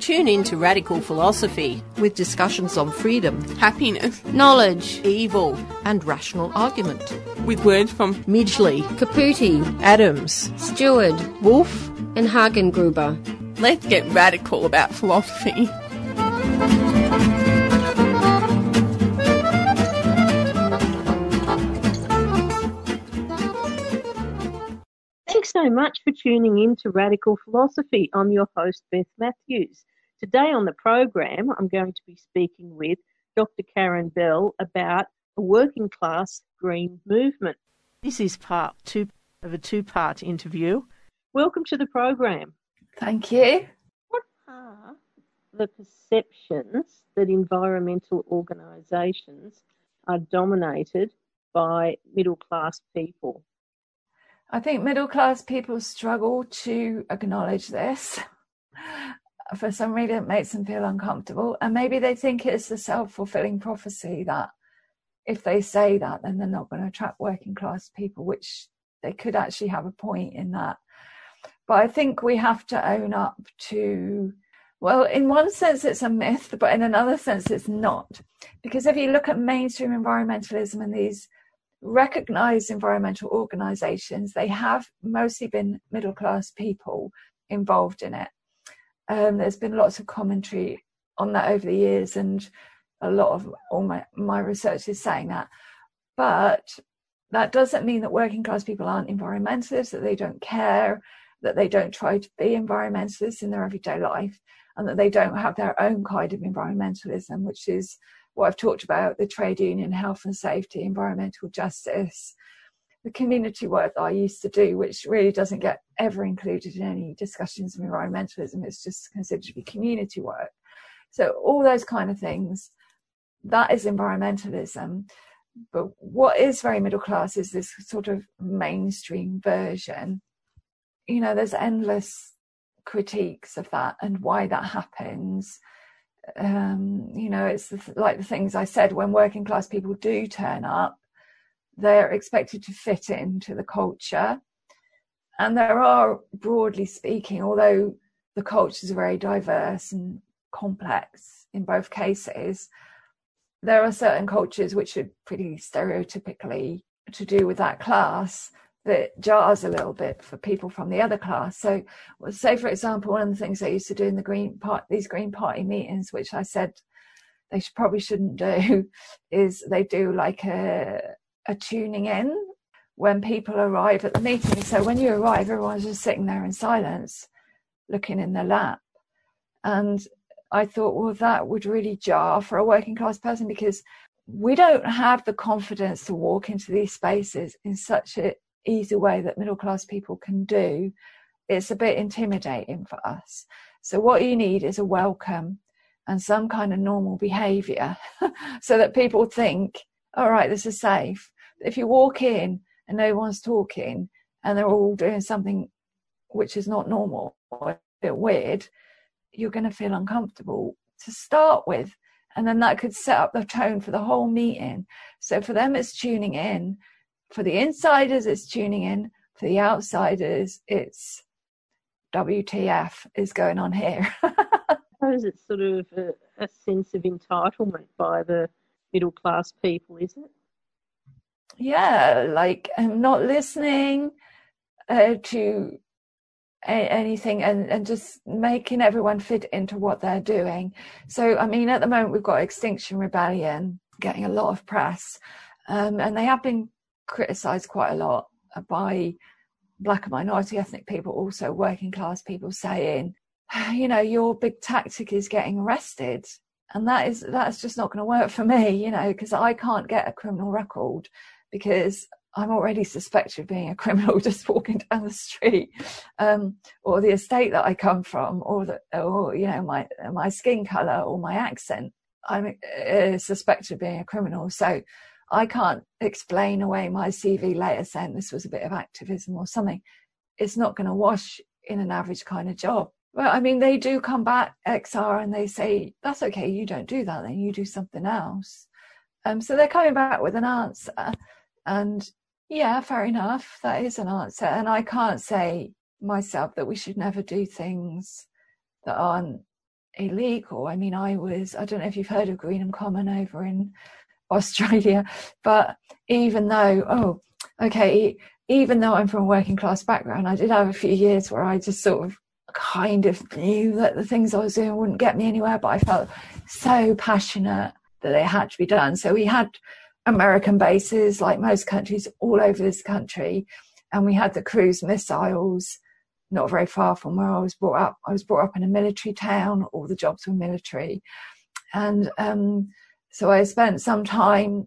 Tune in to Radical Philosophy with discussions on freedom, happiness, Knowledge. evil, and rational argument. with words from Midgley, Caputi. Adams, Stewart. Wolf, And Hagengruber. Let's Get Radical About Philosophy. Thanks so much for tuning in to Radical Philosophy. I'm your host, Beth Matthews. Today on the program, I'm going to be speaking with Dr. Karen Bell about a working class green movement. This is part two of a two part interview. Welcome to the program. Thank you. What are the perceptions that environmental organisations are dominated by middle class people? I think middle class people struggle to acknowledge this. For some reason, it makes them feel uncomfortable. And maybe they think it's a self fulfilling prophecy that if they say that, then they're not going to attract working class people, which they could actually have a point in that. But I think we have to own up to, well, in one sense, it's a myth, but in another sense, it's not. Because if you look at mainstream environmentalism and these recognized environmental organizations, they have mostly been middle class people involved in it. Um, there's been lots of commentary on that over the years, and a lot of all my, my research is saying that. But that doesn't mean that working class people aren't environmentalists, that they don't care, that they don't try to be environmentalists in their everyday life, and that they don't have their own kind of environmentalism, which is what I've talked about the trade union, health and safety, environmental justice, the community work that I used to do, which really doesn't get ever included in any discussions of environmentalism. It's just considered to be community work. So, all those kind of things, that is environmentalism. But what is very middle class is this sort of mainstream version. You know, there's endless critiques of that and why that happens um, you know, it's the, like the things I said when working class people do turn up, they're expected to fit into the culture. And there are, broadly speaking, although the cultures are very diverse and complex in both cases, there are certain cultures which are pretty stereotypically to do with that class that jars a little bit for people from the other class. So, say for example, one of the things I used to do in the Green Part these Green Party meetings, which I said they should, probably shouldn't do, is they do like a a tuning in when people arrive at the meeting. So when you arrive, everyone's just sitting there in silence, looking in their lap, and I thought, well, that would really jar for a working class person because we don't have the confidence to walk into these spaces in such a easy way that middle class people can do, it's a bit intimidating for us. So, what you need is a welcome and some kind of normal behavior so that people think, all right, this is safe. If you walk in and no one's talking and they're all doing something which is not normal or a bit weird, you're going to feel uncomfortable to start with. And then that could set up the tone for the whole meeting. So for them, it's tuning in for the insiders, it's tuning in. For the outsiders, it's WTF is going on here. I suppose it's sort of a, a sense of entitlement by the middle class people, is it? yeah, like I'm not listening uh, to a- anything and, and just making everyone fit into what they're doing. So, I mean, at the moment, we've got Extinction Rebellion getting a lot of press, um, and they have been criticised quite a lot by black and minority ethnic people, also working class people, saying, you know, your big tactic is getting arrested. And that is that's just not going to work for me, you know, because I can't get a criminal record because I'm already suspected of being a criminal just walking down the street, um, or the estate that I come from, or the, or you know my my skin color or my accent. I'm uh, suspected of being a criminal, so I can't explain away my CV later saying this was a bit of activism or something. It's not going to wash in an average kind of job. Well, I mean, they do come back XR and they say, that's okay, you don't do that, then you do something else. Um, so they're coming back with an answer. And yeah, fair enough, that is an answer. And I can't say myself that we should never do things that aren't illegal. I mean, I was, I don't know if you've heard of Greenham Common over in Australia, but even though, oh, okay, even though I'm from a working class background, I did have a few years where I just sort of kind of knew that the things I was doing wouldn't get me anywhere, but I felt so passionate that they had to be done. So we had American bases, like most countries, all over this country, and we had the cruise missiles not very far from where I was brought up. I was brought up in a military town. All the jobs were military, and um, so I spent some time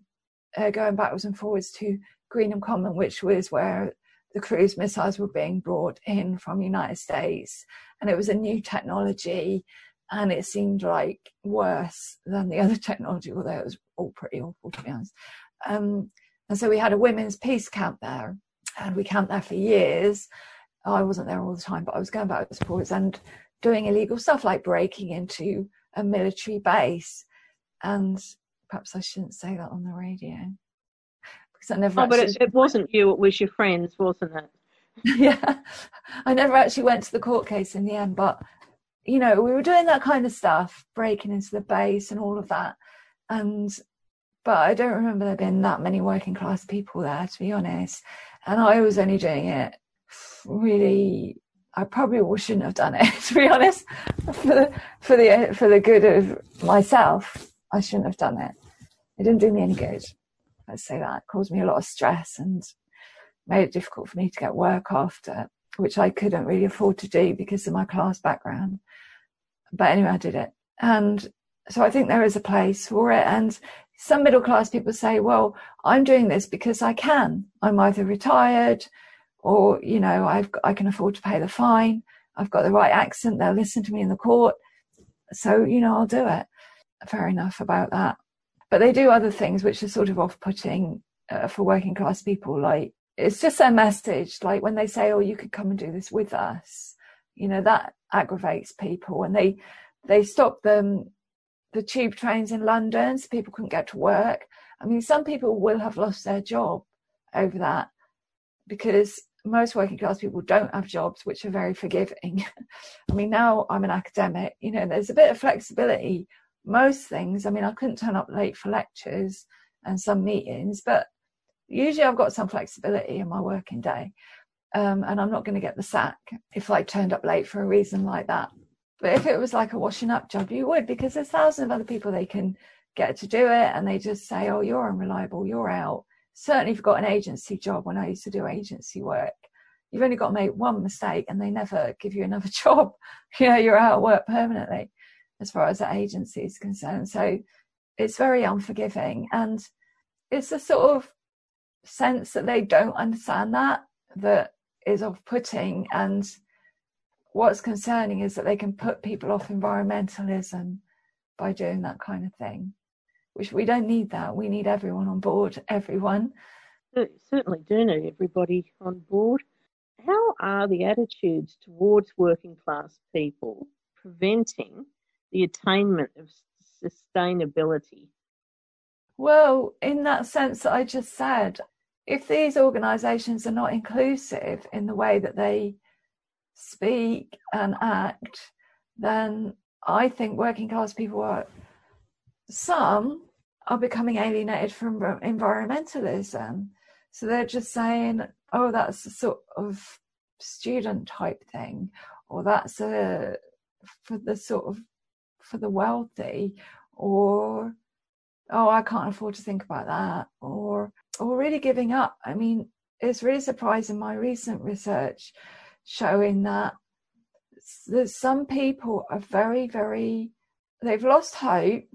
uh, going backwards and forwards to Greenham Common, which was where the cruise missiles were being brought in from the United States, and it was a new technology, and it seemed like worse than the other technology, although it was all pretty awful to be honest. Um, and so we had a women's peace camp there, and we camped there for years. I wasn't there all the time, but I was going backwards and forwards and doing illegal stuff like breaking into a military base. And perhaps I shouldn't say that on the radio because I never. Oh, but it, it wasn't you; it was your friends, wasn't it? yeah, I never actually went to the court case in the end, but you know, we were doing that kind of stuff, breaking into the base and all of that, and but I don't remember there being that many working class people there, to be honest. And I was only doing it really I probably shouldn't have done it to be honest for the for the for the good of myself I shouldn't have done it. It didn't do me any good. Let's say that. It caused me a lot of stress and made it difficult for me to get work after which I couldn't really afford to do because of my class background. But anyway I did it. And so I think there is a place for it. And some middle class people say well I'm doing this because I can. I'm either retired or you know I've I can afford to pay the fine. I've got the right accent. They'll listen to me in the court, so you know I'll do it. Fair enough about that. But they do other things which are sort of off-putting uh, for working class people. Like it's just their message. Like when they say, "Oh, you could come and do this with us," you know that aggravates people. And they they stop them the tube trains in London, so people couldn't get to work. I mean, some people will have lost their job over that because most working class people don't have jobs which are very forgiving. I mean, now I'm an academic, you know, there's a bit of flexibility. Most things, I mean, I couldn't turn up late for lectures and some meetings, but usually I've got some flexibility in my working day. Um, and I'm not going to get the sack if I turned up late for a reason like that. But if it was like a washing up job, you would, because there's thousands of other people they can get to do it and they just say, oh, you're unreliable, you're out certainly if you've got an agency job when I used to do agency work, you've only got to make one mistake and they never give you another job. you know, you're out of work permanently as far as the agency is concerned. So it's very unforgiving. And it's a sort of sense that they don't understand that, that is off putting. And what's concerning is that they can put people off environmentalism by doing that kind of thing which we don't need that. We need everyone on board, everyone. Certainly do need everybody on board. How are the attitudes towards working class people preventing the attainment of sustainability? Well, in that sense that I just said, if these organisations are not inclusive in the way that they speak and act, then I think working class people are some are becoming alienated from environmentalism. So they're just saying, oh, that's a sort of student type thing, or that's a for the sort of for the wealthy, or oh, I can't afford to think about that, or or really giving up. I mean, it's really surprising my recent research showing that that some people are very, very they've lost hope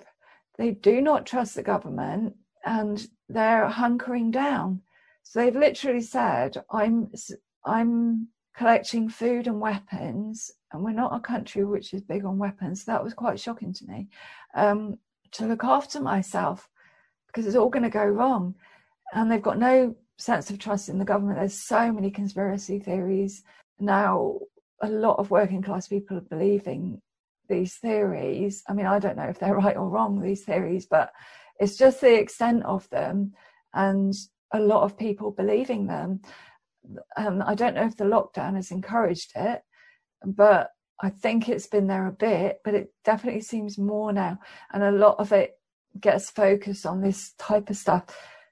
they do not trust the government and they're hunkering down. So they've literally said, I'm, I'm collecting food and weapons, and we're not a country which is big on weapons. That was quite shocking to me. Um, to look after myself because it's all going to go wrong. And they've got no sense of trust in the government. There's so many conspiracy theories. Now, a lot of working class people are believing these theories. I mean, I don't know if they're right or wrong, these theories, but it's just the extent of them and a lot of people believing them. Um, I don't know if the lockdown has encouraged it, but I think it's been there a bit, but it definitely seems more now. And a lot of it gets focused on this type of stuff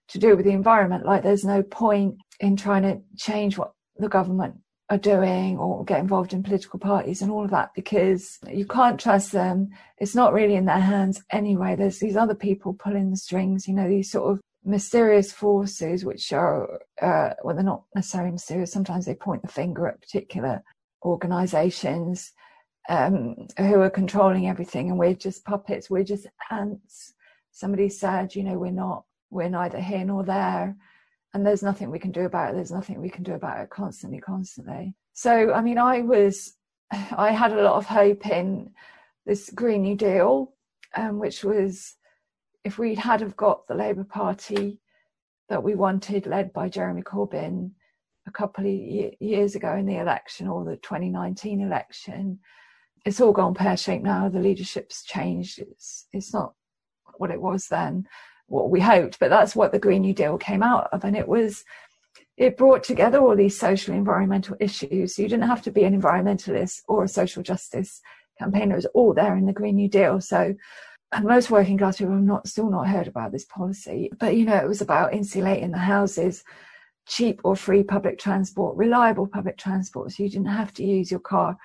to do with the environment. Like there's no point in trying to change what the government are doing or get involved in political parties and all of that because you can't trust them. It's not really in their hands anyway. There's these other people pulling the strings, you know, these sort of mysterious forces which are, uh, well, they're not necessarily mysterious. Sometimes they point the finger at particular organizations um, who are controlling everything and we're just puppets. We're just ants. Somebody said you know we're not we're neither here nor there. And there's nothing we can do about it. There's nothing we can do about it constantly constantly. So i mean i was i had a lot of hope in this green new deal um, which was if we had have got the labour party that we wanted led by jeremy corbyn a couple of years ago in the election or the 2019 election. It's all gone pear shaped now. The leadership's changed. It's it's not what it was then, what we hoped, but that's what the Green New Deal came out of, and it was it brought together all these social environmental issues. You didn't have to be an environmentalist or a social justice campaigner. It was all there in the Green New Deal. So and most working class people have not still not heard about this policy. But you know, it was about insulating the houses cheap or free public transport, reliable public transport, so you didn't have to use your car.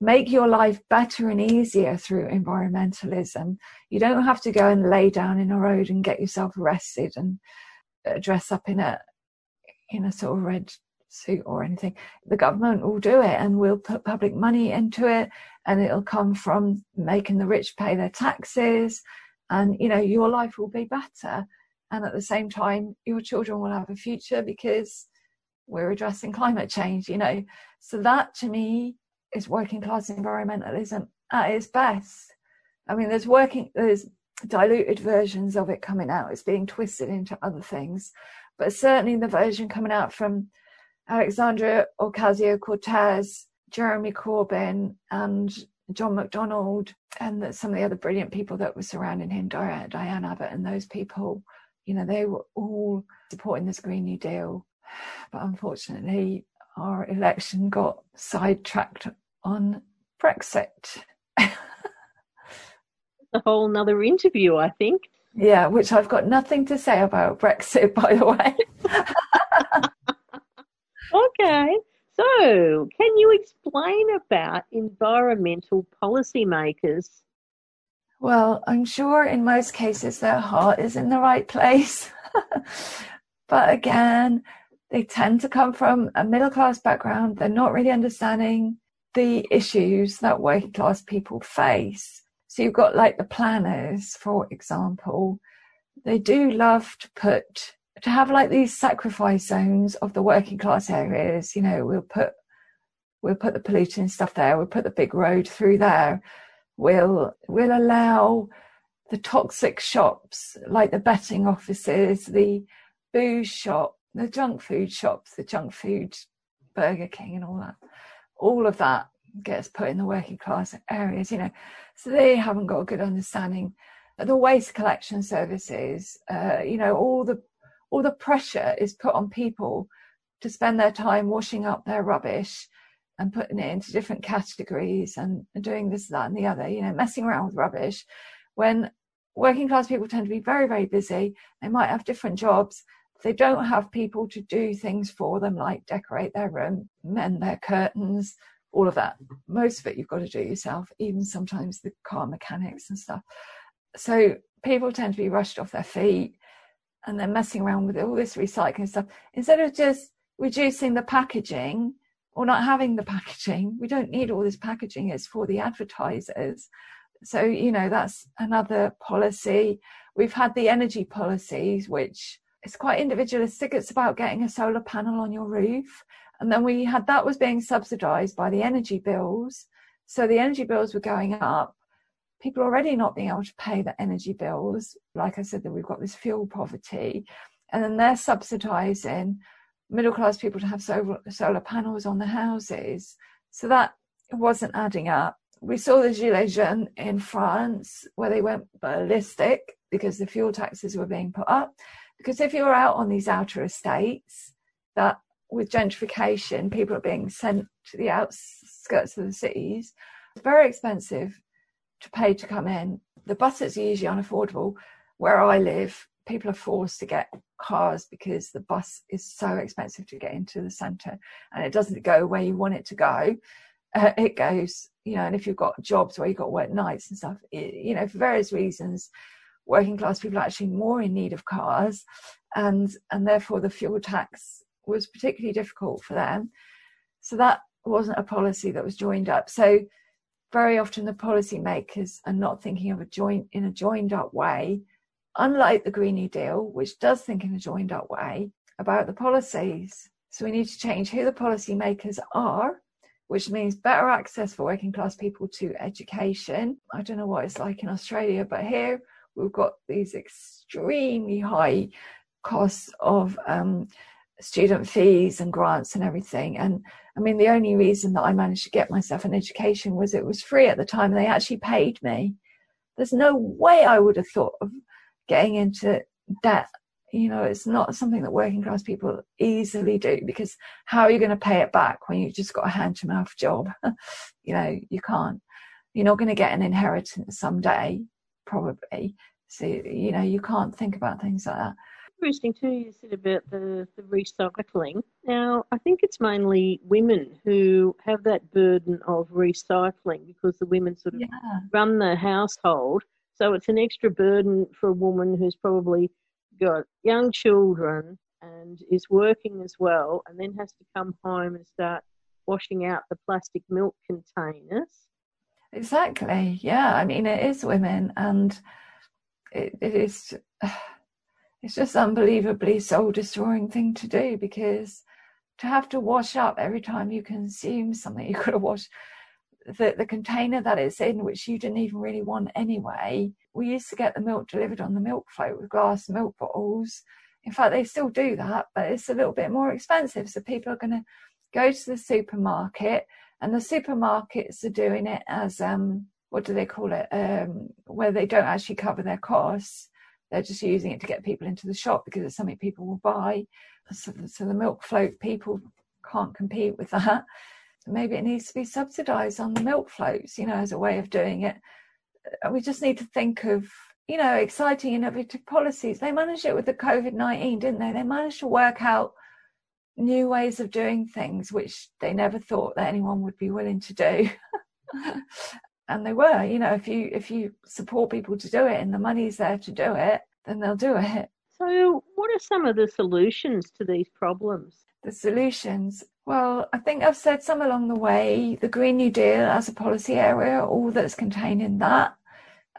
Make your life better and easier through environmentalism. You don't have to go and lay down in a road and get yourself arrested and uh, dress up in a in a sort of red suit or anything. The government will do it and we'll put public money into it and it'll come from making the rich pay their taxes and you know your life will be better. And at the same time your children will have a future because we're addressing climate change you know. So that to me is working class environmentalism at its best. I mean there's working there's diluted versions of it coming out. It's being twisted into other things. But certainly the version coming out from alexandria ocasio-cortez jeremy corbyn and john mcdonnell and some of the other brilliant people that were surrounding him diane abbott and those people you know, they were all supporting this Green New Deal. But unfortunately, our election got sidetracked on Brexit. a whole nother interview, I think. Yeah, which I've got nothing to say about Brexit, by the way. okay. So, can you explain about environmental policymakers well, I'm sure in most cases their heart is in the right place. but again, they tend to come from a middle class background. They're not really understanding the issues that working class people face. So you've got like the planners, for example, they do love to put, to have like these sacrifice zones of the working class areas. You know, we'll put, we'll put the polluting stuff there, we'll put the big road through there we'll we'll allow the toxic shops like the betting offices, the booze shop, the junk food shops, the junk food Burger King and all that. All of that gets put in the working class areas, you know. So they haven't got a good understanding. The waste collection services, uh, you know, all the all the pressure is put on people to spend their time washing up their rubbish and putting it into different categories and, and doing this, that, and the other, you know, messing around with rubbish. When working class people tend to be very, very busy, they might have different jobs. They don't have people to do things for them, like decorate their room, mend their curtains, all of that. Most of it you've got to do yourself, even sometimes the car mechanics and stuff. So people tend to be rushed off their feet and they're messing around with all this recycling stuff. Instead of just reducing the packaging or not having the packaging. We don't need all this packaging, it's for the advertisers. So, you know, that's another policy. We've had the energy policies, which is quite individualistic. It's about getting a solar panel on your roof. And then we had that was being subsidized by the energy bills. So the energy bills were going up. People already not being able to pay the energy bills. Like I said, that we've got this fuel poverty, and then they're subsidising middle class people to have solar, panels on their houses. So that wasn't adding up. We saw the Gilets jaunes in France where they went ballistic because the fuel taxes were being put up. Because if you were out on these outer estates, that with gentrification, people are being sent to the outskirts of the cities. It's very expensive to pay to come in. The buses are usually unaffordable. Where I live, people are forced to get cars because the bus is so expensive to get into the centre and it doesn't go where you want it to go. Uh, it goes, you know, and if you've got jobs where you've got to work nights and stuff, it, you know, for various reasons, working class people are actually more in need of cars and and therefore the fuel tax was particularly difficult for them. So that wasn't a policy that was joined up. So very often the policymakers are not thinking of a joint in a joined up way, unlike the Green New Deal, which does think in a joined up way about the policies. So we need to change who the policymakers are, which means better access for working class people to education. I don't know what it's like in Australia, but here we've got these extremely high costs of um, student fees and grants and everything. And I mean, the only reason that I managed to get myself an education was it was free at the time they actually paid me. There's no way I would have thought of getting into debt. You know, it's not something that working class people easily do because how are you going to pay it back when you've just got a hand to mouth job? you know, you can't. You're not going to get an inheritance someday, probably. So, you know, you can't think about things like that interesting too. You said about the, the recycling. Now, I think it's mainly women who have that burden of recycling because the women sort of Yeah. run the household. So it's an extra burden for a woman who's probably got young children and is working as well, and then has to come home and start washing out the plastic milk containers. Exactly. Yeah. I mean, it is women, and it, it is. It's just unbelievably soul destroying thing to do because to have to wash up every time you consume something, you could have washed the, the container that it's in, which you didn't even really want anyway. We used to get the milk delivered on the milk float with glass milk bottles. In fact, they still do that, but it's a little bit more expensive. So people are going to go to the supermarket, and the supermarkets are doing it as um, what do they call it? Um, where they don't actually cover their costs. They're just using it to get people into the shop because it's something people will buy. So, so the milk float people can't compete with that. Maybe it needs to be subsidised on the milk floats, you know, as a way of doing it. We just need to think of, you know, exciting innovative policies. They managed it with the COVID 19, didn't they? They managed to work out new ways of doing things which they never thought that anyone would be willing to do. and they were, you know, if you if you support people to do it and the money's there to do it, then they'll do it. So, what are some of the solutions to these problems? the solutions? Well, I think I've said some along the way. The Green New Deal as a policy area, all that's contained in that,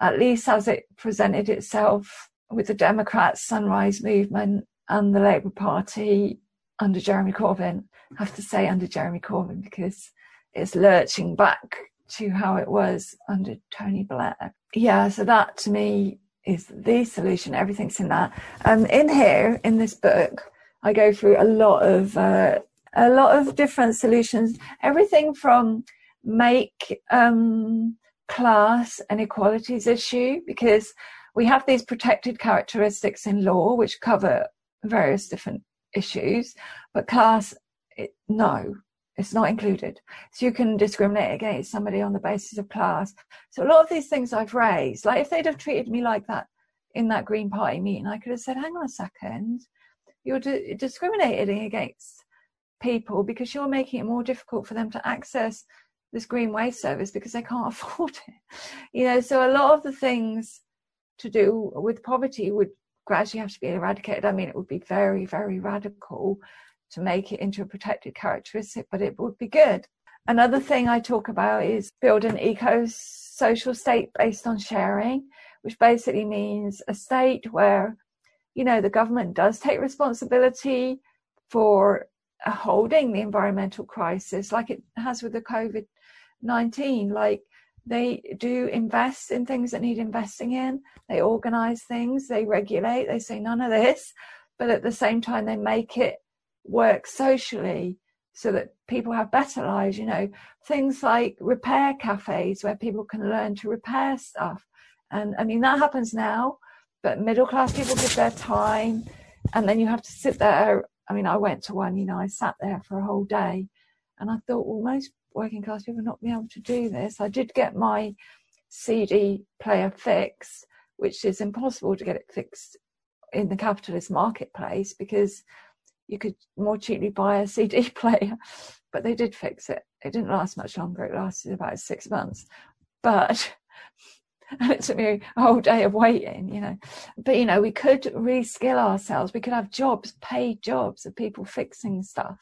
at least as it presented itself with the Democrats' Sunrise Movement and the Labour Party under Jeremy Corbyn. I have to say under Jeremy Corbyn because it's lurching back to how it was under Tony Blair. Yeah, so that to me is the solution. Everything's in that. Um, in here, in this book, I go through a lot of uh, a lot of different solutions. Everything from make um, class and issue because we have these protected characteristics in law which cover various different issues, but class, it, no, it's not included. So you can discriminate against somebody on the basis of class. So a lot of these things I've raised, like if they'd have treated me like that in that Green Party meeting, I could have said, hang on a second, you're di- discriminating against people because you're making it more difficult for them to access this green waste service because they can't afford it. You know, so a lot of the things to do with poverty would gradually have to be eradicated. I mean, it would be very, very radical to make it into a protected characteristic, but it would be good. Another thing I talk about is build an eco social state based on sharing, which basically means a state where, you know, the government does take responsibility for holding the environmental crisis, like it has with the COVID 19. Like they do invest in things that need investing in. They organize things, they regulate, they say none of this, but at the same time, they make it work socially so that people have better lives. You know, things like repair cafes where people can learn to repair stuff. And I mean, that happens now, but middle class people give their time and then you have to sit there. I mean, I went to one, you know, I sat there for a whole day and I thought, well, most working class people not be able to do this. I did get my CD player fixed, which is impossible to get it fixed in the capitalist marketplace because you could more cheaply buy a CD player. But they did fix it. It didn't last much longer. It lasted about six months. But and it took me a whole day of waiting, you know. But you know, we could reskill ourselves. We could have jobs, paid jobs of people fixing stuff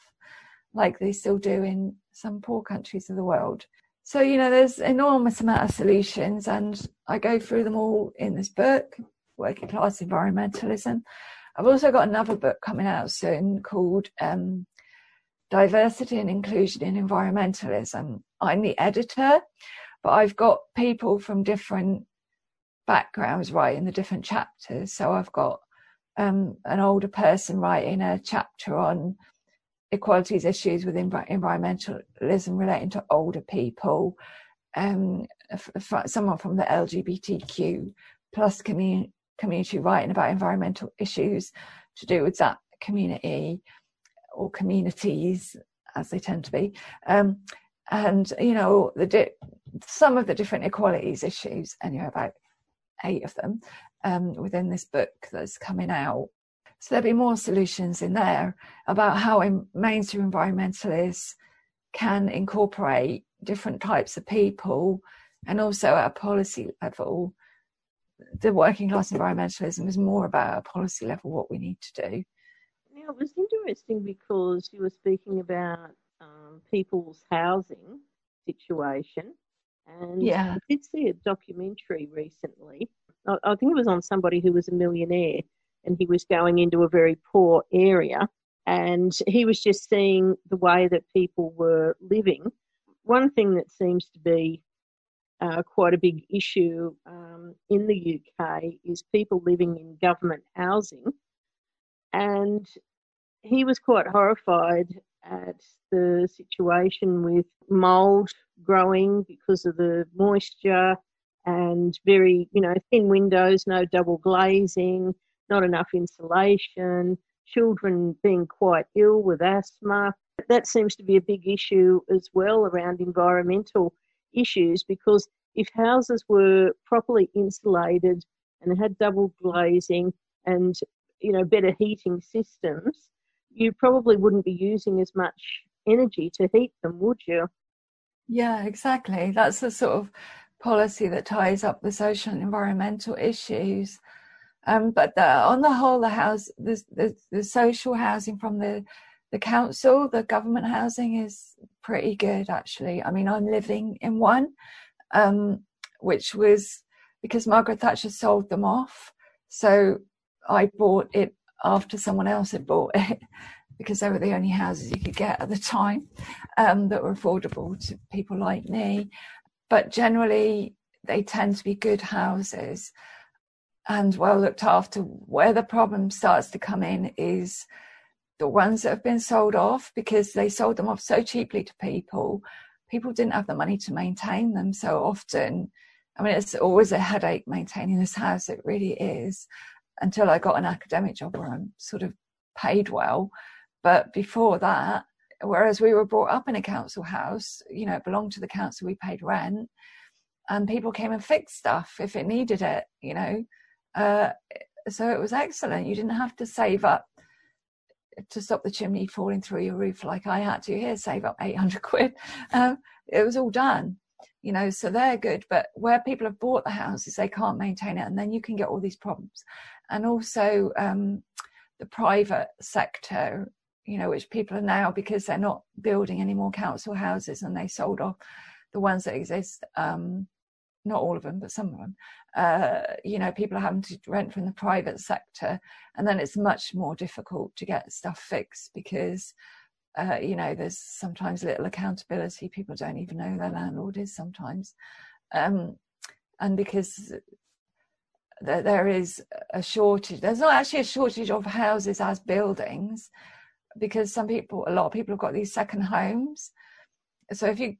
like they still do in some poor countries of the world. So, you know, there's enormous amount of solutions and I go through them all in this book, Working Class Environmentalism. I've also got another book coming out soon called um, Diversity and Inclusion in Environmentalism. I'm the editor, but I've got people from different backgrounds writing the different chapters. So I've got um, an older person writing a chapter on equalities issues with environmentalism relating to older people, um, f- f- someone from the LGBTQ plus community, community writing about environmental issues to do with that community or communities as they tend to be. Um, and you know the di- some of the different equalities issues, know about eight of them um, within this book that's coming out so there'll be more solutions in there about how in mainstream environmentalists can incorporate different types of people and also at a policy level. The working class environmentalism is more about a policy level what we need to do. Now, it was interesting because you were speaking about um, people's housing situation. And yeah. I did see a documentary recently. I, I think it was on somebody who was a millionaire and he was going into a very poor area and he was just seeing the way that people were living. One thing that seems to be uh, quite a big issue um, in the UK is people living in government housing. And he was quite horrified at the situation with mould growing because of the moisture and very, you know, thin windows, no double glazing, not enough insulation, children being quite ill with asthma. That seems to be a big issue as well around environmental issues because if houses were properly insulated and had double glazing and you know better heating systems, you probably wouldn't be using as much energy to heat them, would you? Yeah, exactly. That's the sort of policy that ties up the social and environmental issues. Um, but the, on the whole, the house, the, the, the social housing from the the council, the government housing is pretty good actually. I mean, I'm living in one, um, which was because Margaret Thatcher sold them off. So I bought it after someone else had bought it because they were the only houses you could get at the time um, that were affordable to people like me. But generally, they tend to be good houses and well looked after. Where the problem starts to come in is the ones that have been sold off because they sold them off so cheaply to people. People didn't have the money to maintain them so often. I mean, it's always a headache maintaining this house. It really is. Until I got an academic job where I'm sort of paid well. But before that, whereas we were brought up in a council house, you know, it belonged to the council, we paid rent, and people came and fixed stuff if it needed it, you know. Uh, so it was excellent. You didn't have to save up to stop the chimney falling through your roof like I had to here, save up 800 quid. Um, it was all done, you know, so they're good. But where people have bought the houses, they can't maintain it. And then you can get all these problems. And also um, the private sector, you know, which people are now, because they're not building any more council houses and they sold off the ones that exist. Um, not all of them, but some of them, uh, you know, people are having to rent from the private sector, and then it's much more difficult to get stuff fixed because, uh, you know, there's sometimes little accountability. People don't even know their landlord is sometimes. um, and because there is a shortage. There's not actually a shortage of houses as buildings because some people, a lot of people have got these second homes. So if you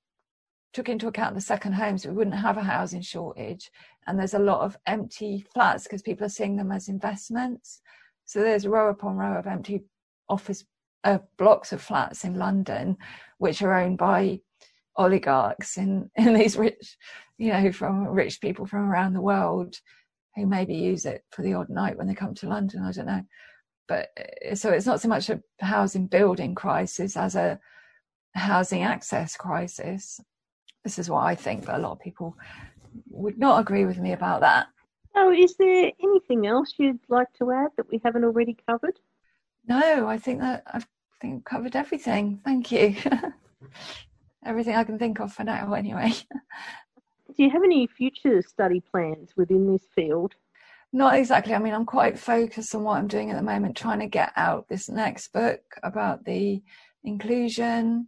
took into account the second homes, we wouldn't have a housing shortage. And there's a lot of empty flats because people are seeing them as investments. So there's row upon row of empty office uh, blocks of flats in London, which are owned by oligarchs in, in these rich, you know, from rich people from around the world who maybe use it for the odd night when they come to London. I don't know. But uh, so it's not so much a housing building crisis as a housing access crisis. This is what I think, but a lot of people would not agree with me about that. So, is there anything else you'd like to add that we haven't already covered? No, I think that I've I think I've covered everything. Thank you. everything I can think of for now, anyway. Do you have any future study plans within this field? Not exactly. I mean, I'm quite focused on what I'm doing at the moment, trying to get out this next book about the inclusion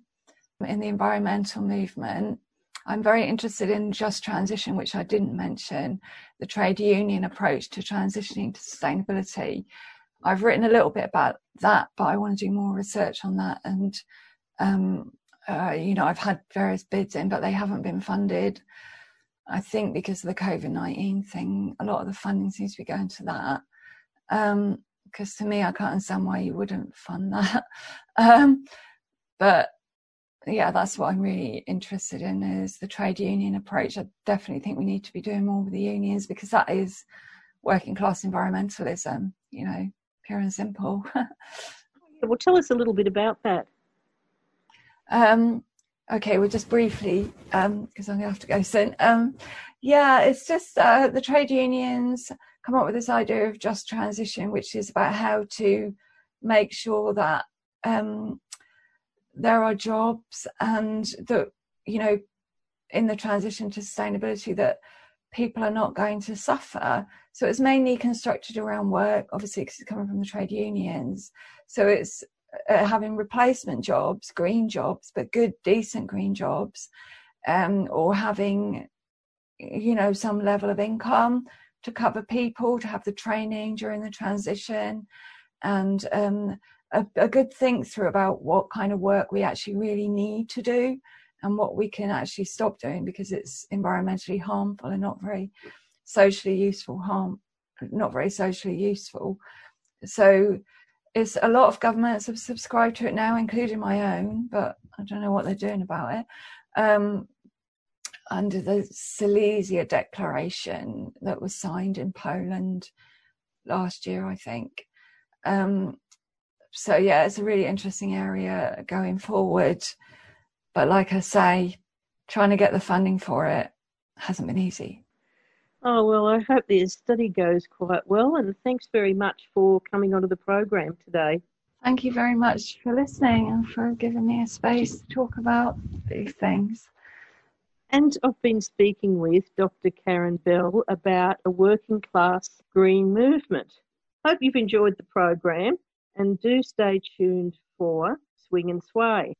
in the environmental movement. I'm very interested in just transition, which I didn't mention, the trade union approach to transitioning to sustainability. I've written a little bit about that, but I want to do more research on that. And, um, uh, you know, I've had various bids in, but they haven't been funded. I think because of the COVID 19 thing, a lot of the funding seems to be going to that. Because um, to me, I can't understand why you wouldn't fund that. um, but yeah, that's what I'm really interested in is the trade union approach. I definitely think we need to be doing more with the unions because that is working class environmentalism, you know, pure and simple. well, tell us a little bit about that. Um, okay, well, just briefly, because um, I'm going to have to go soon. Um, yeah, it's just uh, the trade unions come up with this idea of just transition, which is about how to make sure that um, there are jobs and that, you know, in the transition to sustainability, that people are not going to suffer. So it's mainly constructed around work, obviously, because it's coming from the trade unions. So it's uh, having replacement jobs, green jobs, but good, decent green jobs, um, or having, you know, some level of income to cover people, to have the training during the transition, and um, a, a good think through about what kind of work we actually really need to do and what we can actually stop doing because it's environmentally harmful and not very socially useful harm not very socially useful so it's a lot of governments have subscribed to it now, including my own, but I don't know what they're doing about it. Um, under the Silesia Declaration that was signed in Poland last year, I think. Um, so yeah, it's a really interesting area going forward. But like I say, trying to get the funding for it hasn't been easy. Oh, well, I hope the study goes quite well, and thanks very much for coming onto the program today. Thank you very much for listening and for giving me a space to talk about these things. And I've been speaking with Dr. Karen Bell about a working class green movement. Hope you've enjoyed the program and do stay tuned for Swing and Sway.